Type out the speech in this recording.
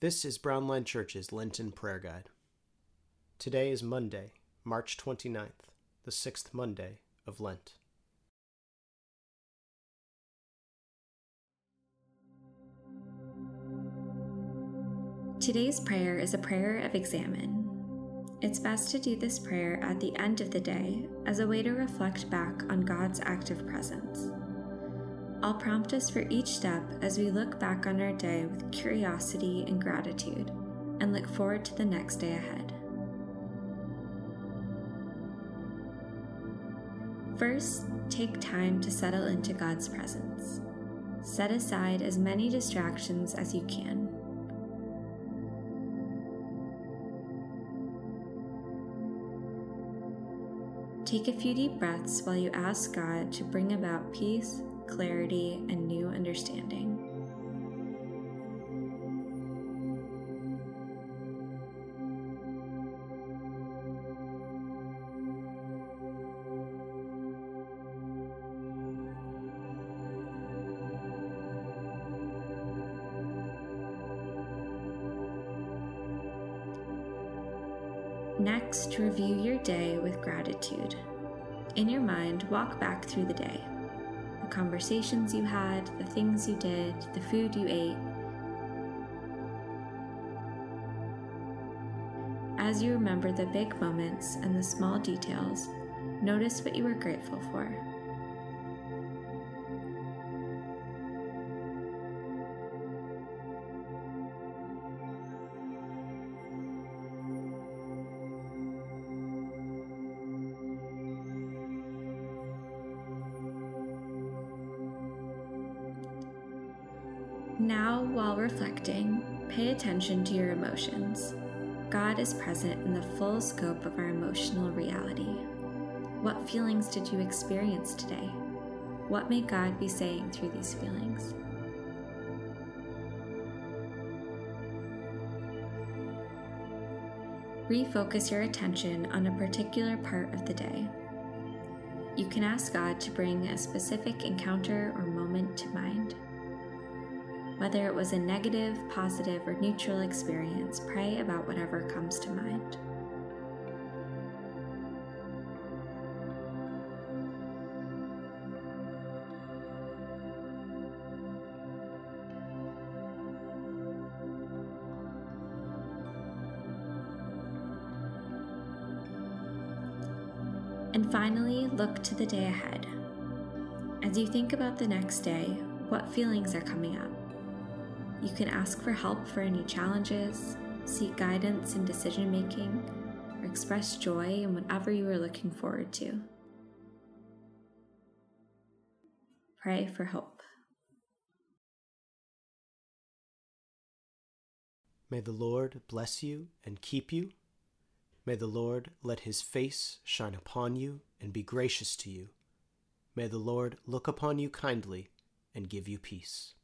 This is Brownline Church's Lenten Prayer Guide. Today is Monday, March 29th, the sixth Monday of Lent. Today's prayer is a prayer of Examen. It's best to do this prayer at the end of the day as a way to reflect back on God's active presence. I'll prompt us for each step as we look back on our day with curiosity and gratitude and look forward to the next day ahead. First, take time to settle into God's presence. Set aside as many distractions as you can. Take a few deep breaths while you ask God to bring about peace clarity, and new understanding. Next, review your day with gratitude. In your mind, walk back through the day conversations you had, the things you did, the food you ate. As you remember the big moments and the small details, notice what you were grateful for. Now, while reflecting, pay attention to your emotions. God is present in the full scope of our emotional reality. What feelings did you experience today? What may God be saying through these feelings? Refocus your attention on a particular part of the day. You can ask God to bring a specific encounter or moment to mind. Whether it was a negative, positive, or neutral experience, pray about whatever comes to mind. And finally, look to the day ahead. As you think about the next day, what feelings are coming up? You can ask for help for any challenges, seek guidance in decision making, or express joy in whatever you are looking forward to. Pray for hope. May the Lord bless you and keep you. May the Lord let his face shine upon you and be gracious to you. May the Lord look upon you kindly and give you peace.